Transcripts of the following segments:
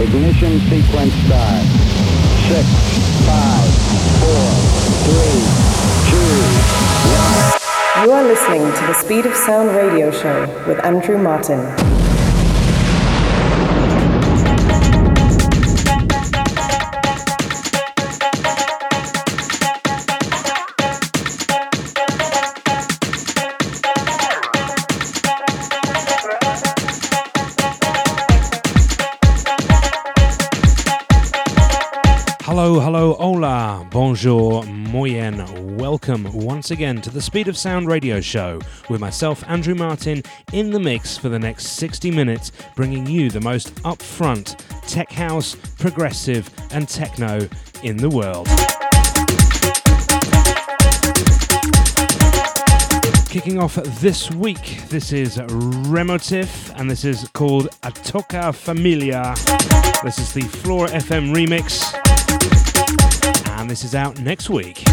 Ignition sequence start. Six, five, four, three, two, one. You are listening to the Speed of Sound radio show with Andrew Martin. Bonjour, moyen. Welcome once again to the Speed of Sound radio show with myself, Andrew Martin, in the mix for the next 60 minutes, bringing you the most upfront tech house, progressive, and techno in the world. Kicking off this week, this is Remotif, and this is called Atoka Familia. This is the Flora FM remix and this is out next week.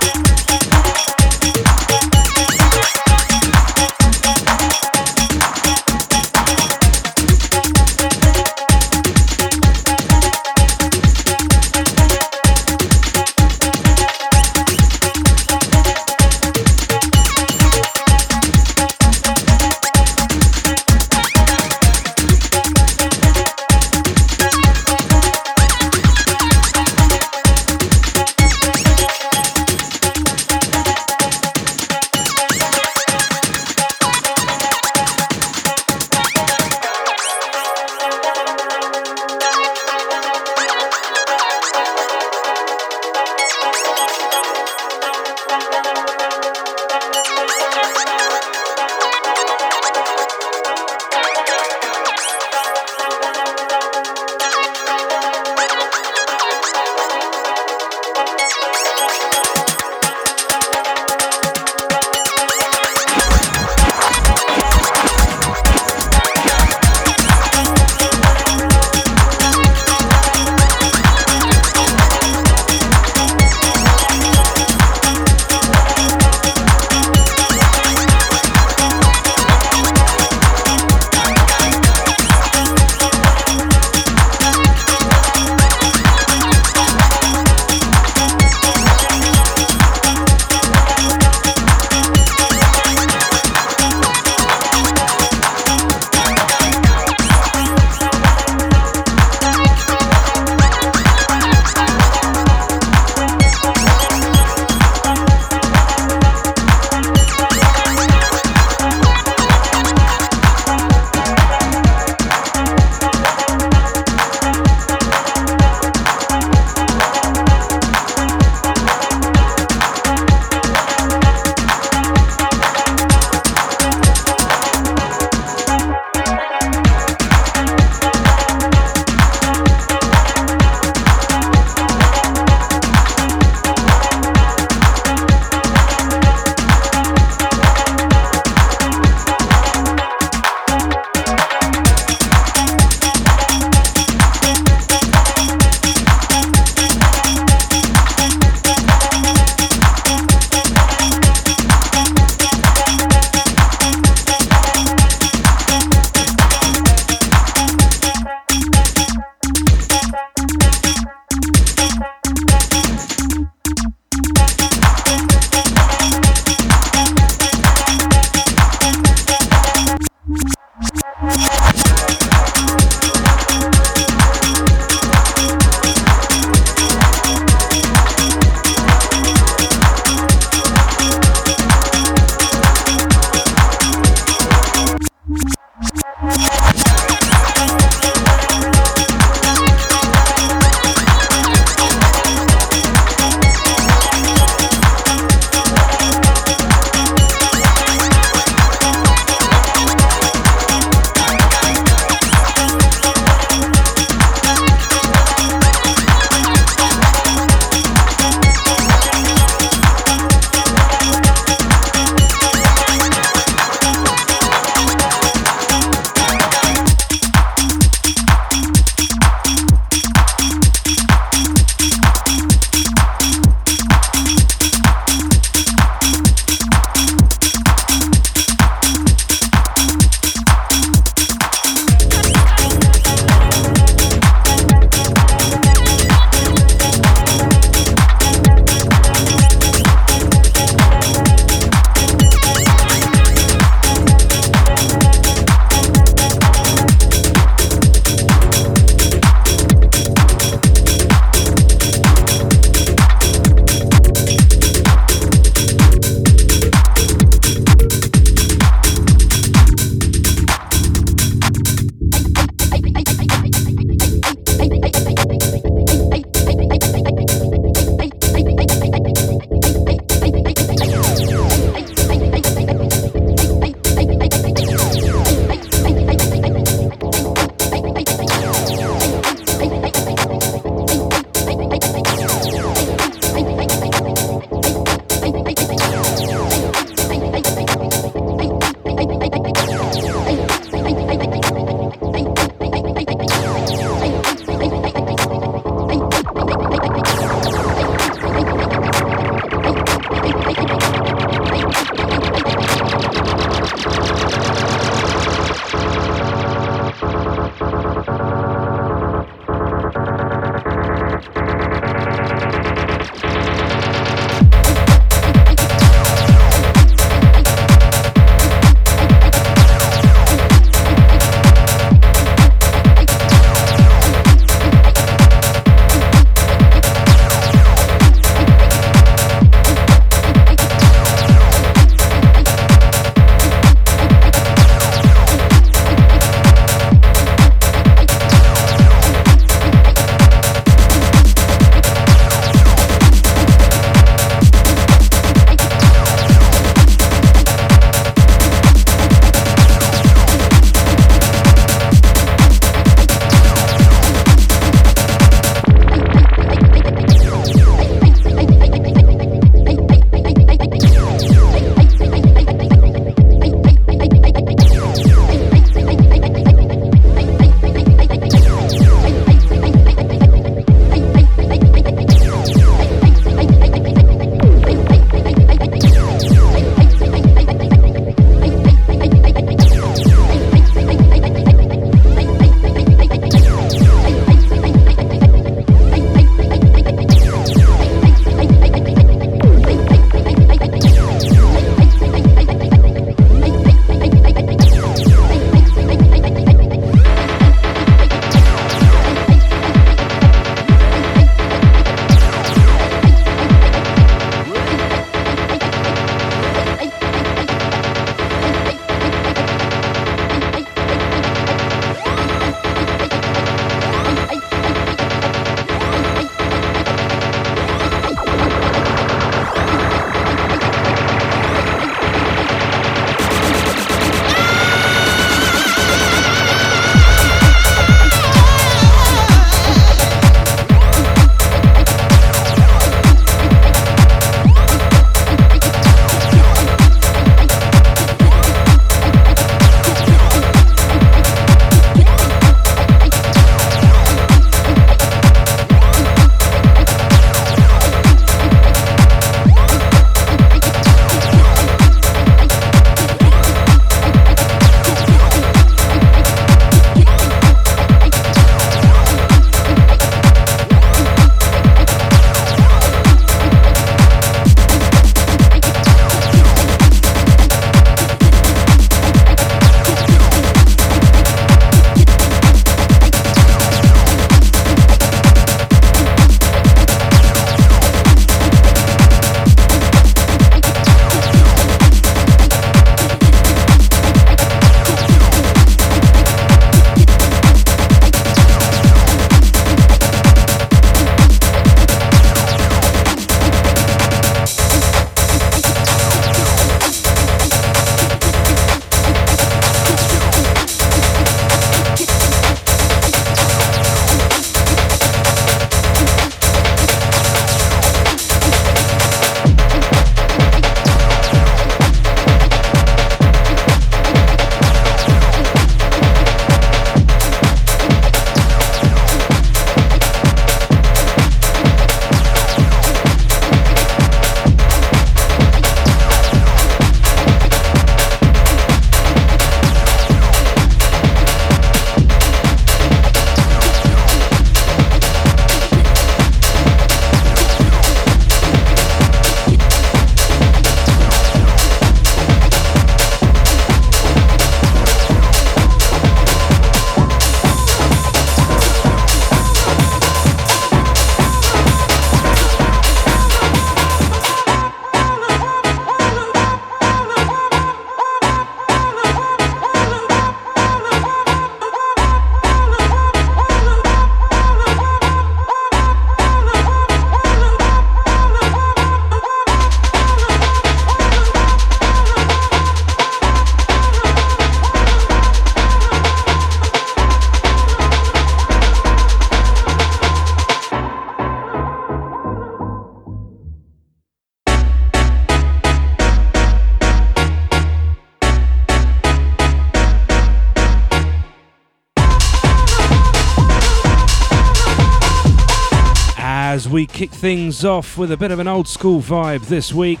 Kick things off with a bit of an old school vibe this week.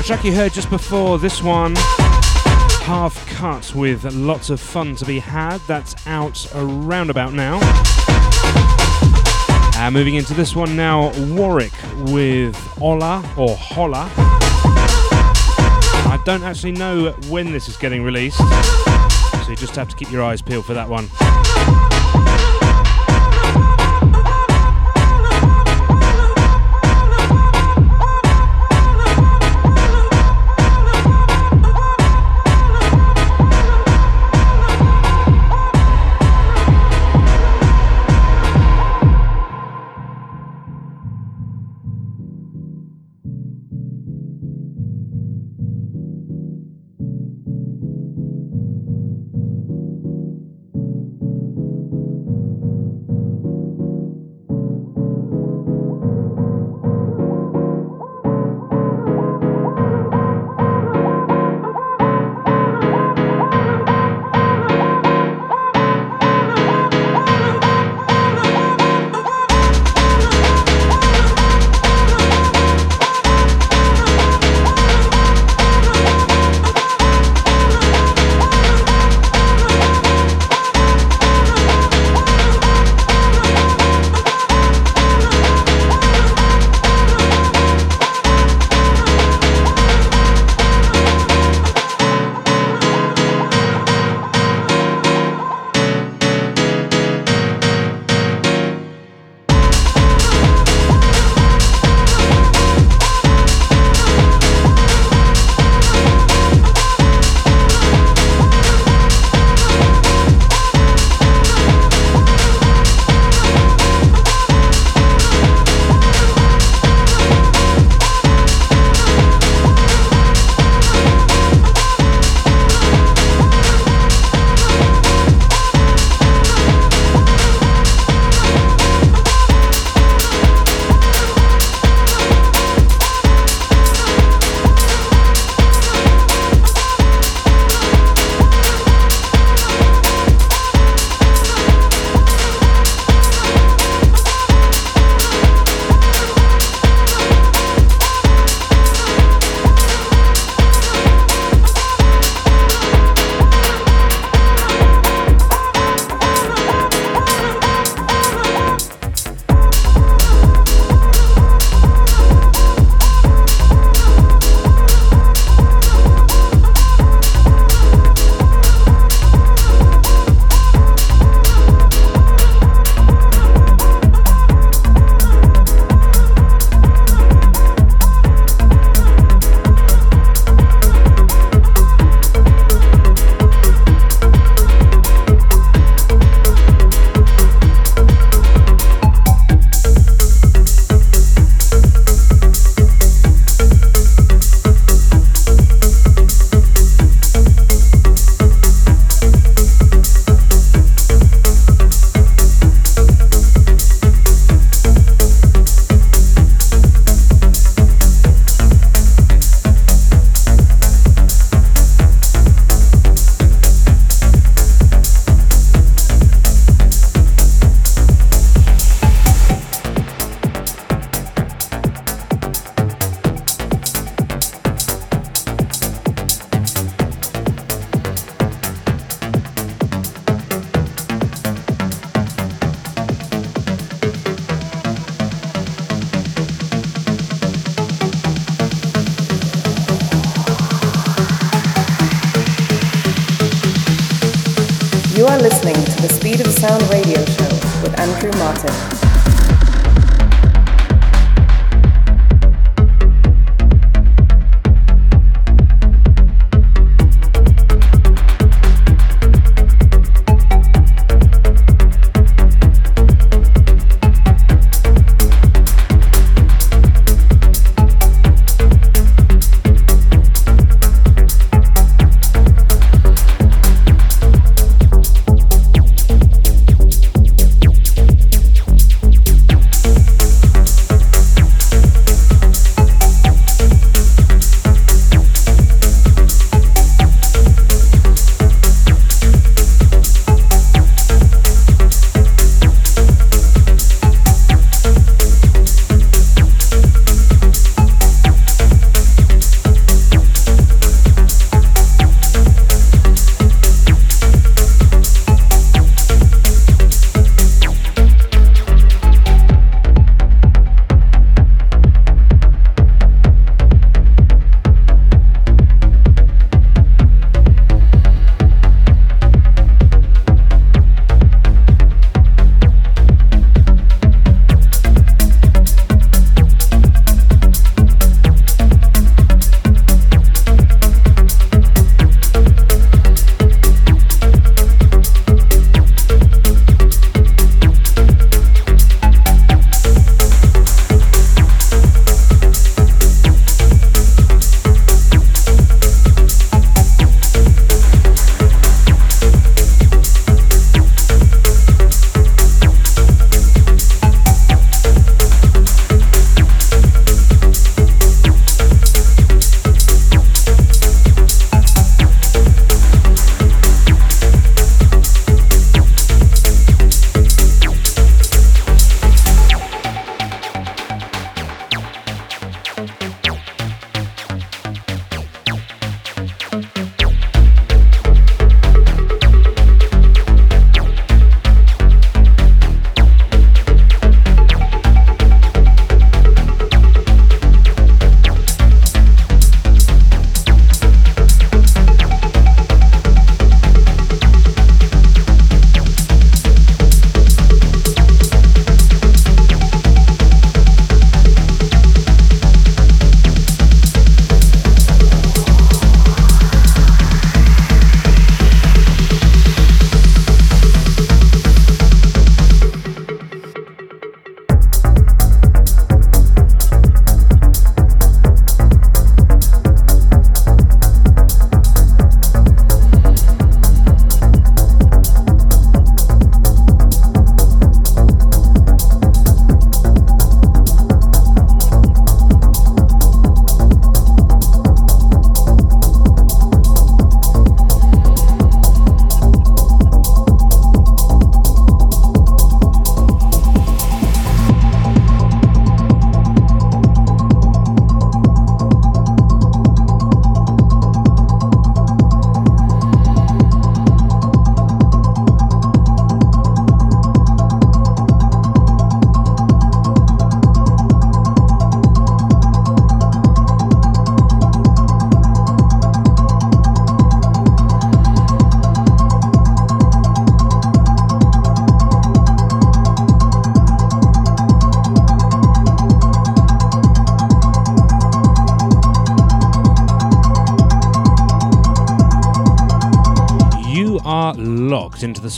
A track you heard just before this one, half cut with lots of fun to be had. That's out around about now. And uh, moving into this one now, Warwick with Ola or Holla. I don't actually know when this is getting released, so you just have to keep your eyes peeled for that one.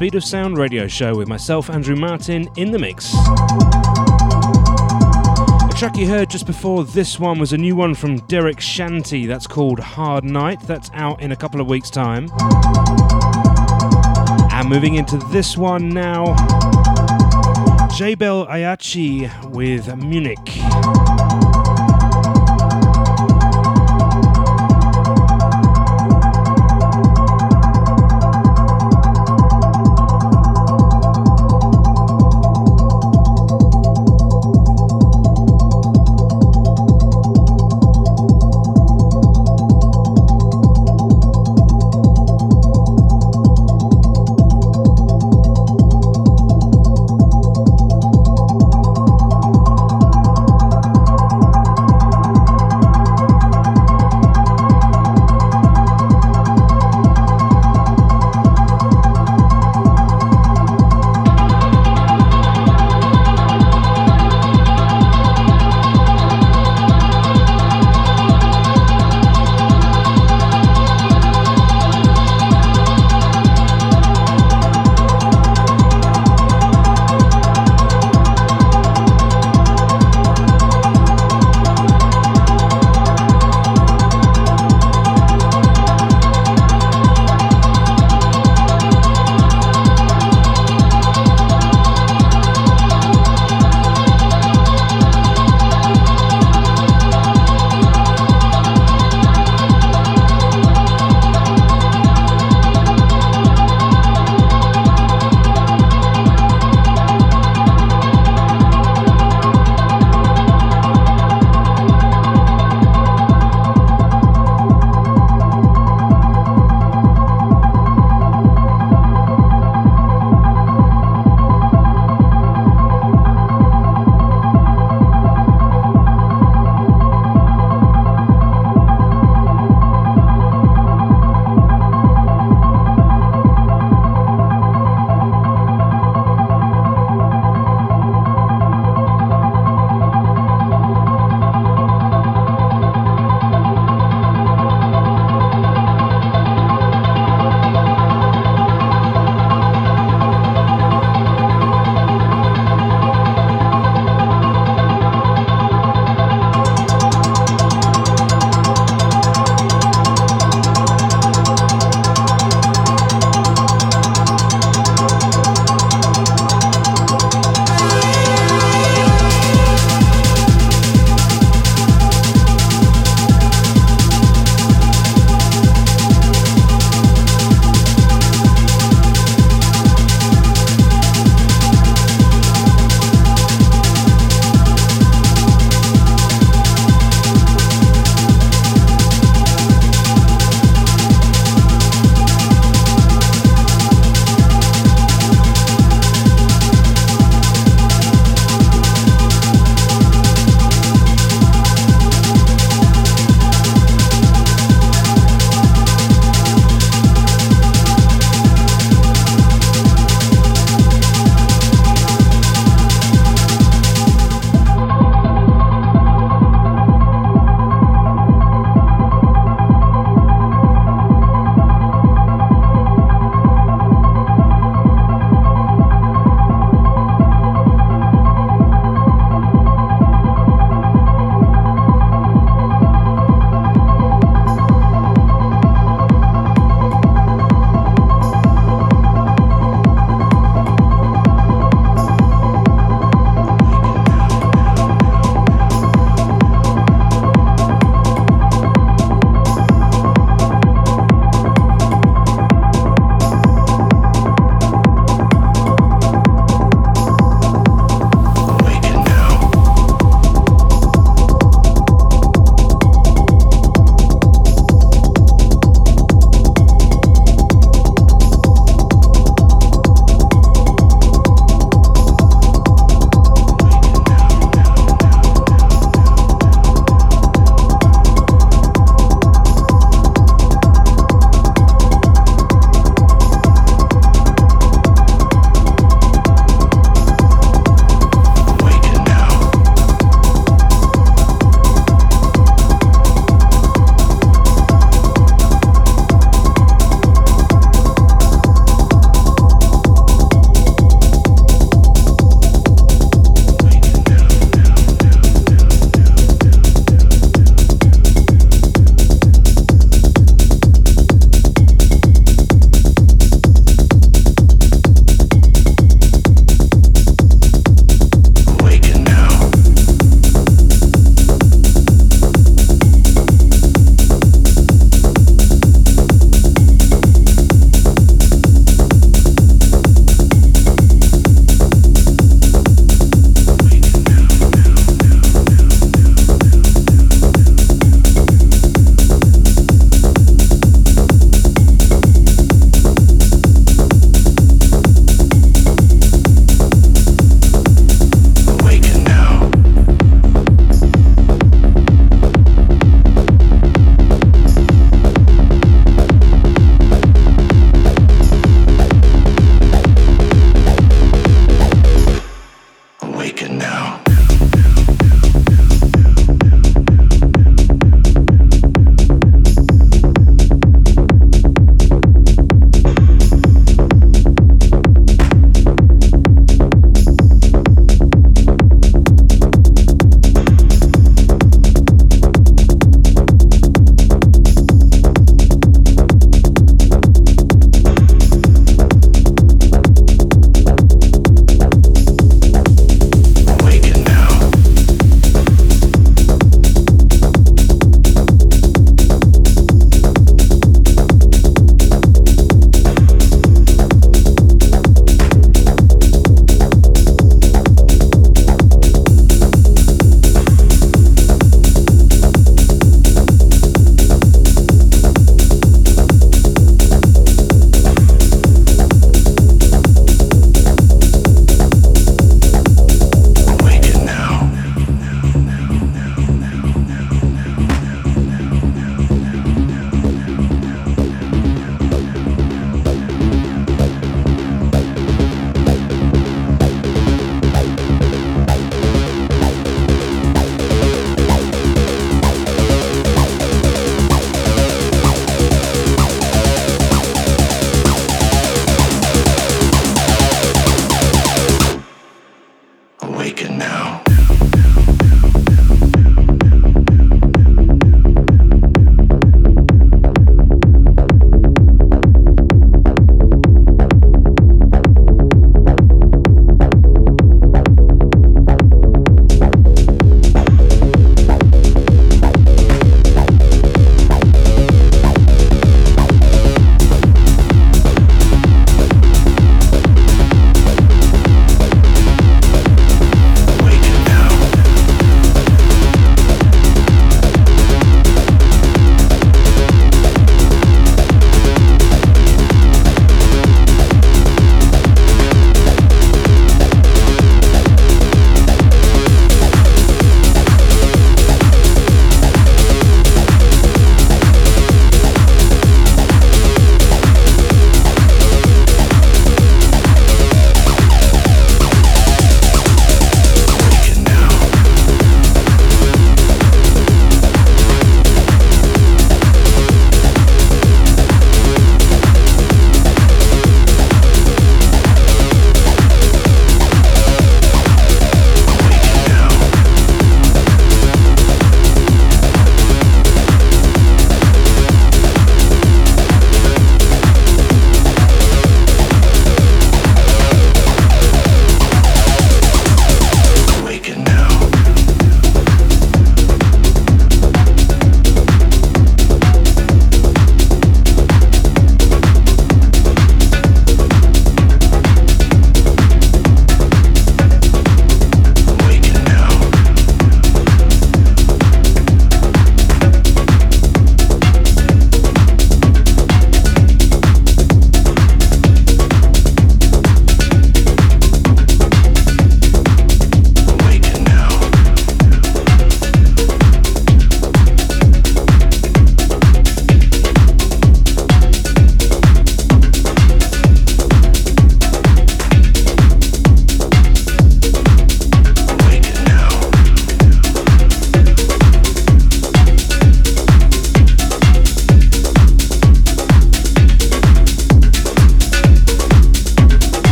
Speed of Sound radio show with myself, Andrew Martin, in the mix. A track you heard just before this one was a new one from Derek Shanty that's called Hard Night. That's out in a couple of weeks' time. And moving into this one now, Jabel Ayachi with Munich.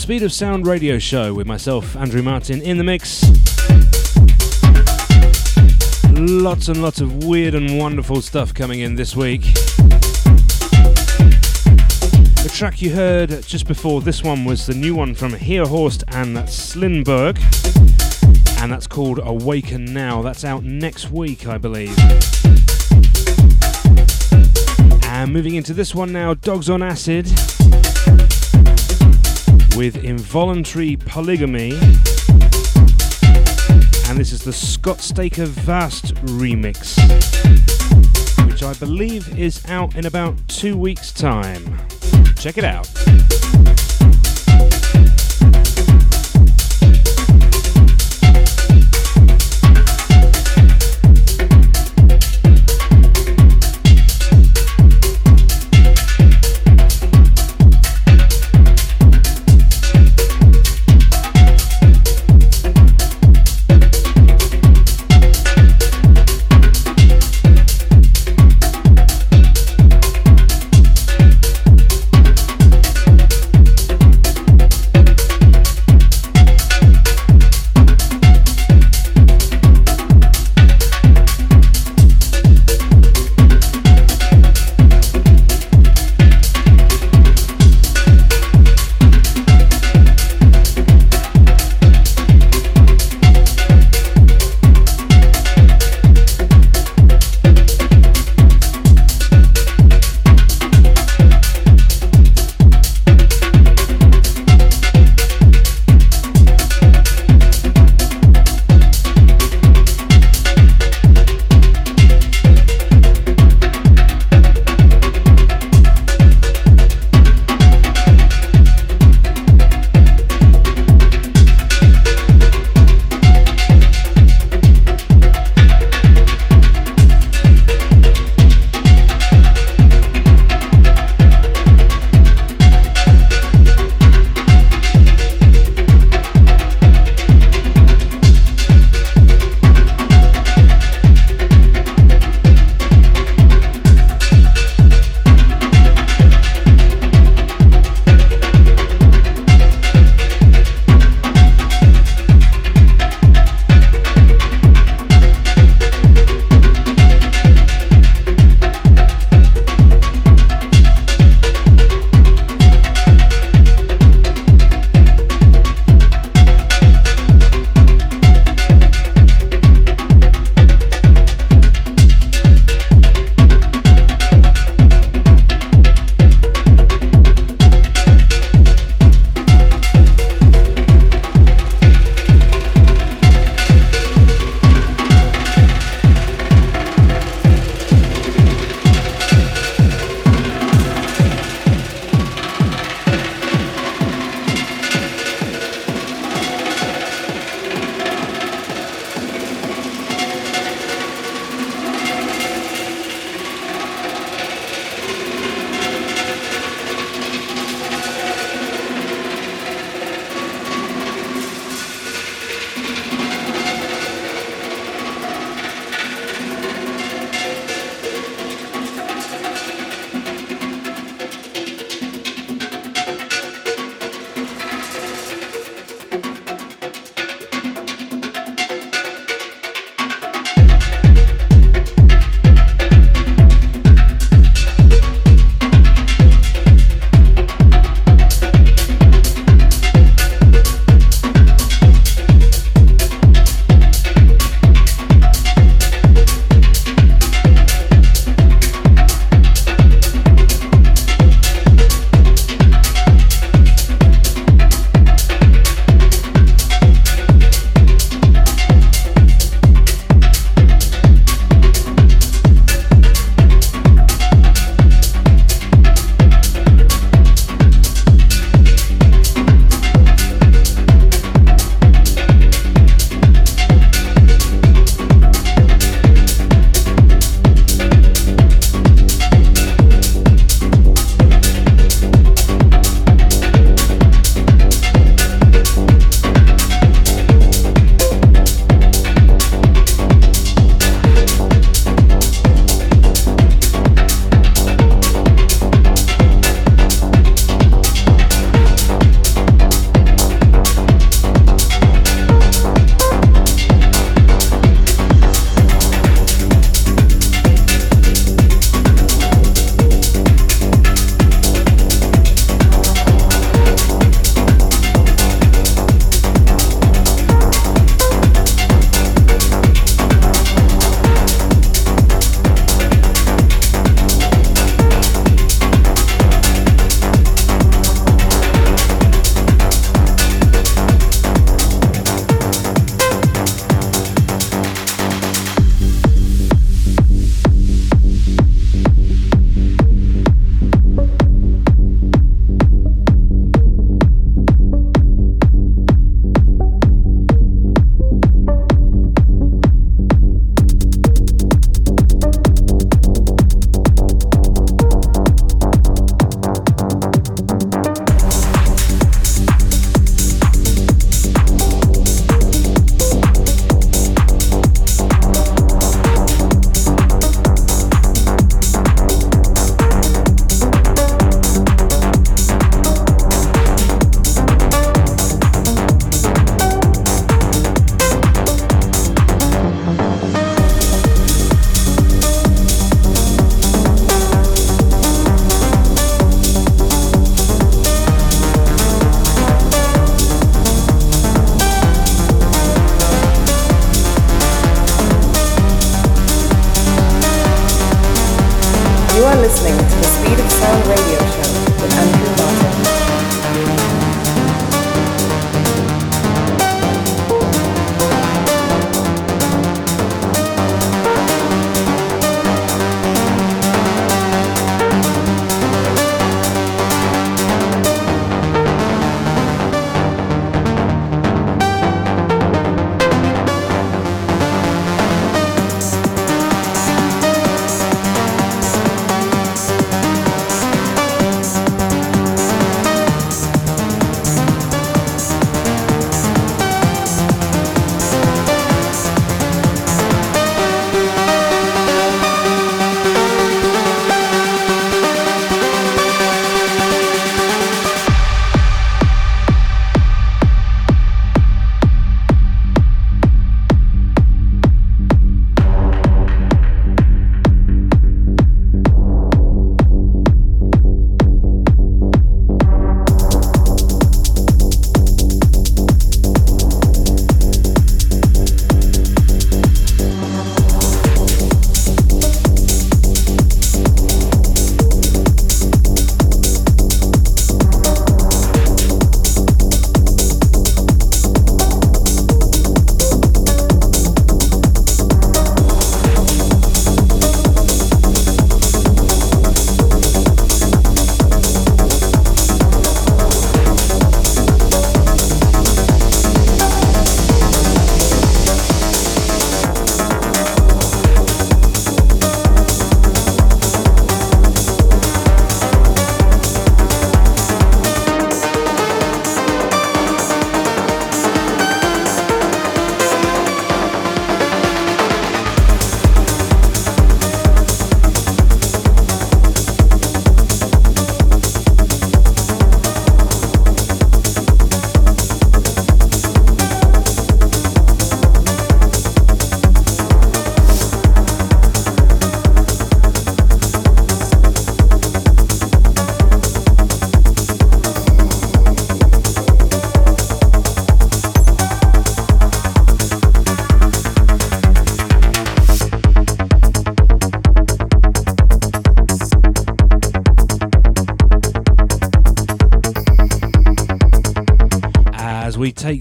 Speed of Sound radio show with myself, Andrew Martin, in the mix. Lots and lots of weird and wonderful stuff coming in this week. The track you heard just before this one was the new one from Heerhorst and Slinberg, and that's called Awaken Now. That's out next week, I believe. And moving into this one now, Dogs on Acid with Involuntary Polygamy. And this is the Scott Staker Vast remix, which I believe is out in about two weeks' time. Check it out.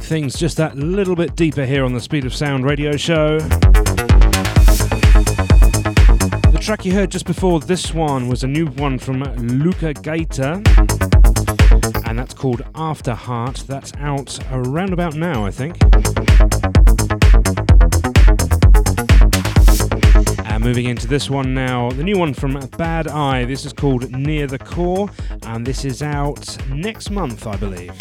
Things just that little bit deeper here on the Speed of Sound radio show. The track you heard just before this one was a new one from Luca Gaeta, and that's called After Heart. That's out around about now, I think. Moving into this one now, the new one from Bad Eye. This is called Near the Core, and this is out next month, I believe.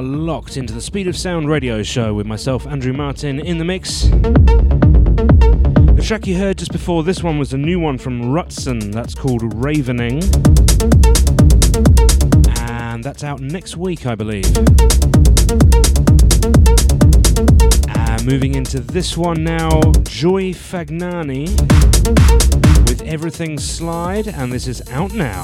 Are locked into the Speed of Sound radio show with myself, Andrew Martin, in the mix. The track you heard just before this one was a new one from Rutson that's called Ravening. And that's out next week, I believe. And moving into this one now, Joy Fagnani with Everything Slide, and this is out now.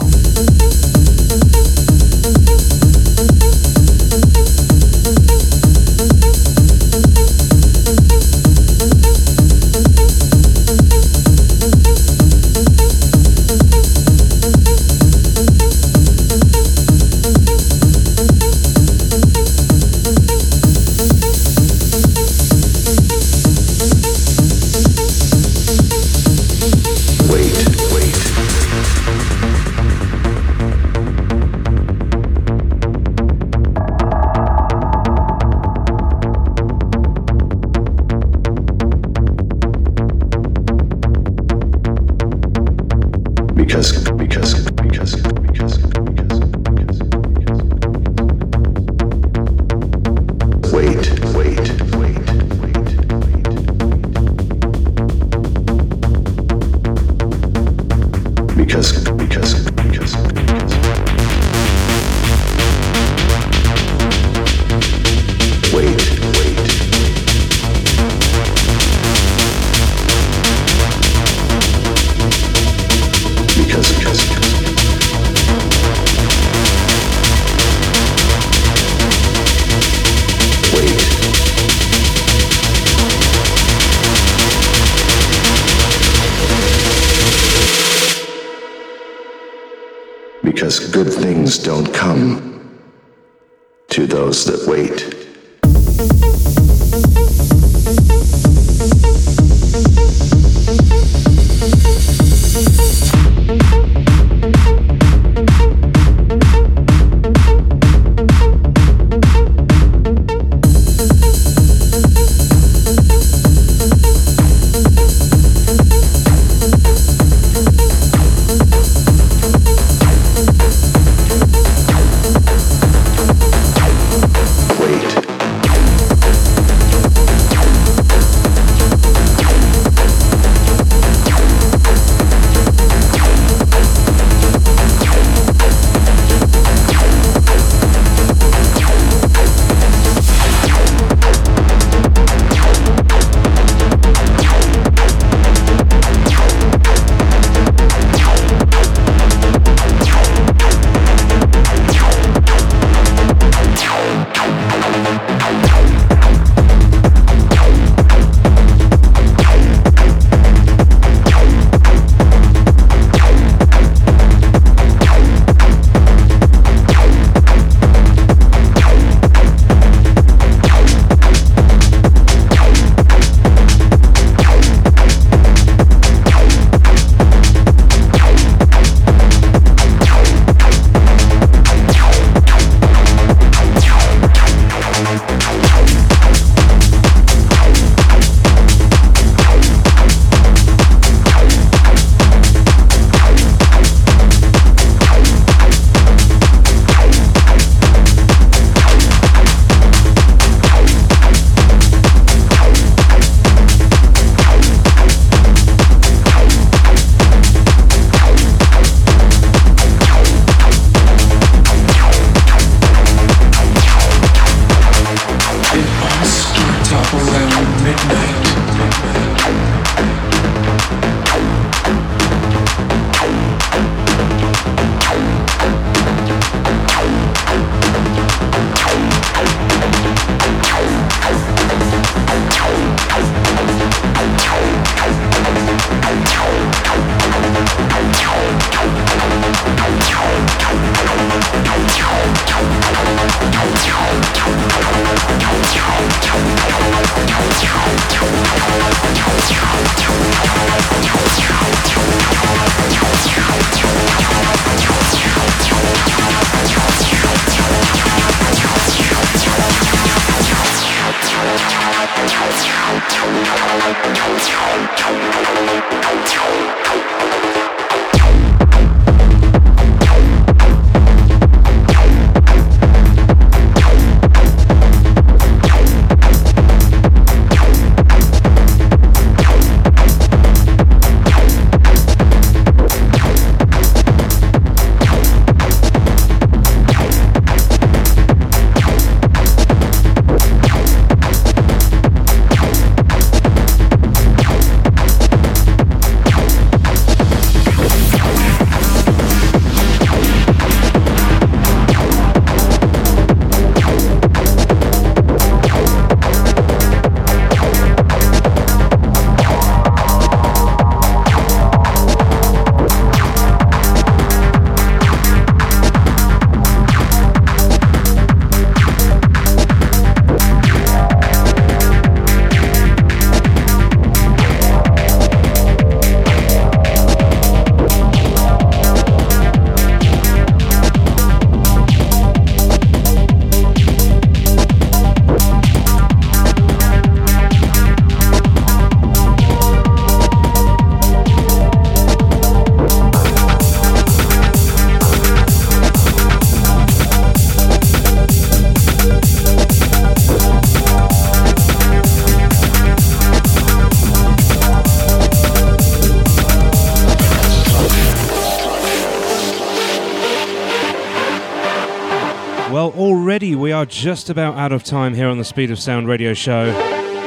Just about out of time here on the Speed of Sound radio show.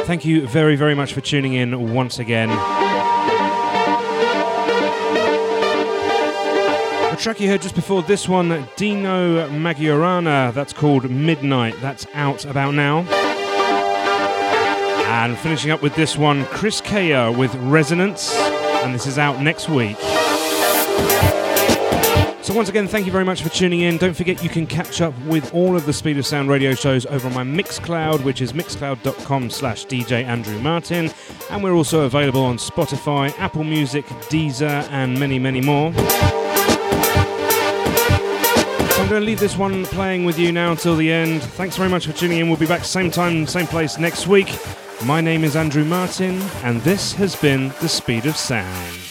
Thank you very, very much for tuning in once again. The track you heard just before this one, Dino Maggiorana, that's called Midnight. That's out about now. And finishing up with this one, Chris Kaya with Resonance, and this is out next week. So, once again, thank you very much for tuning in. Don't forget you can catch up with all of the Speed of Sound radio shows over on my Mixcloud, which is mixcloud.com slash DJ Andrew Martin. And we're also available on Spotify, Apple Music, Deezer, and many, many more. So I'm going to leave this one playing with you now until the end. Thanks very much for tuning in. We'll be back same time, same place next week. My name is Andrew Martin, and this has been The Speed of Sound.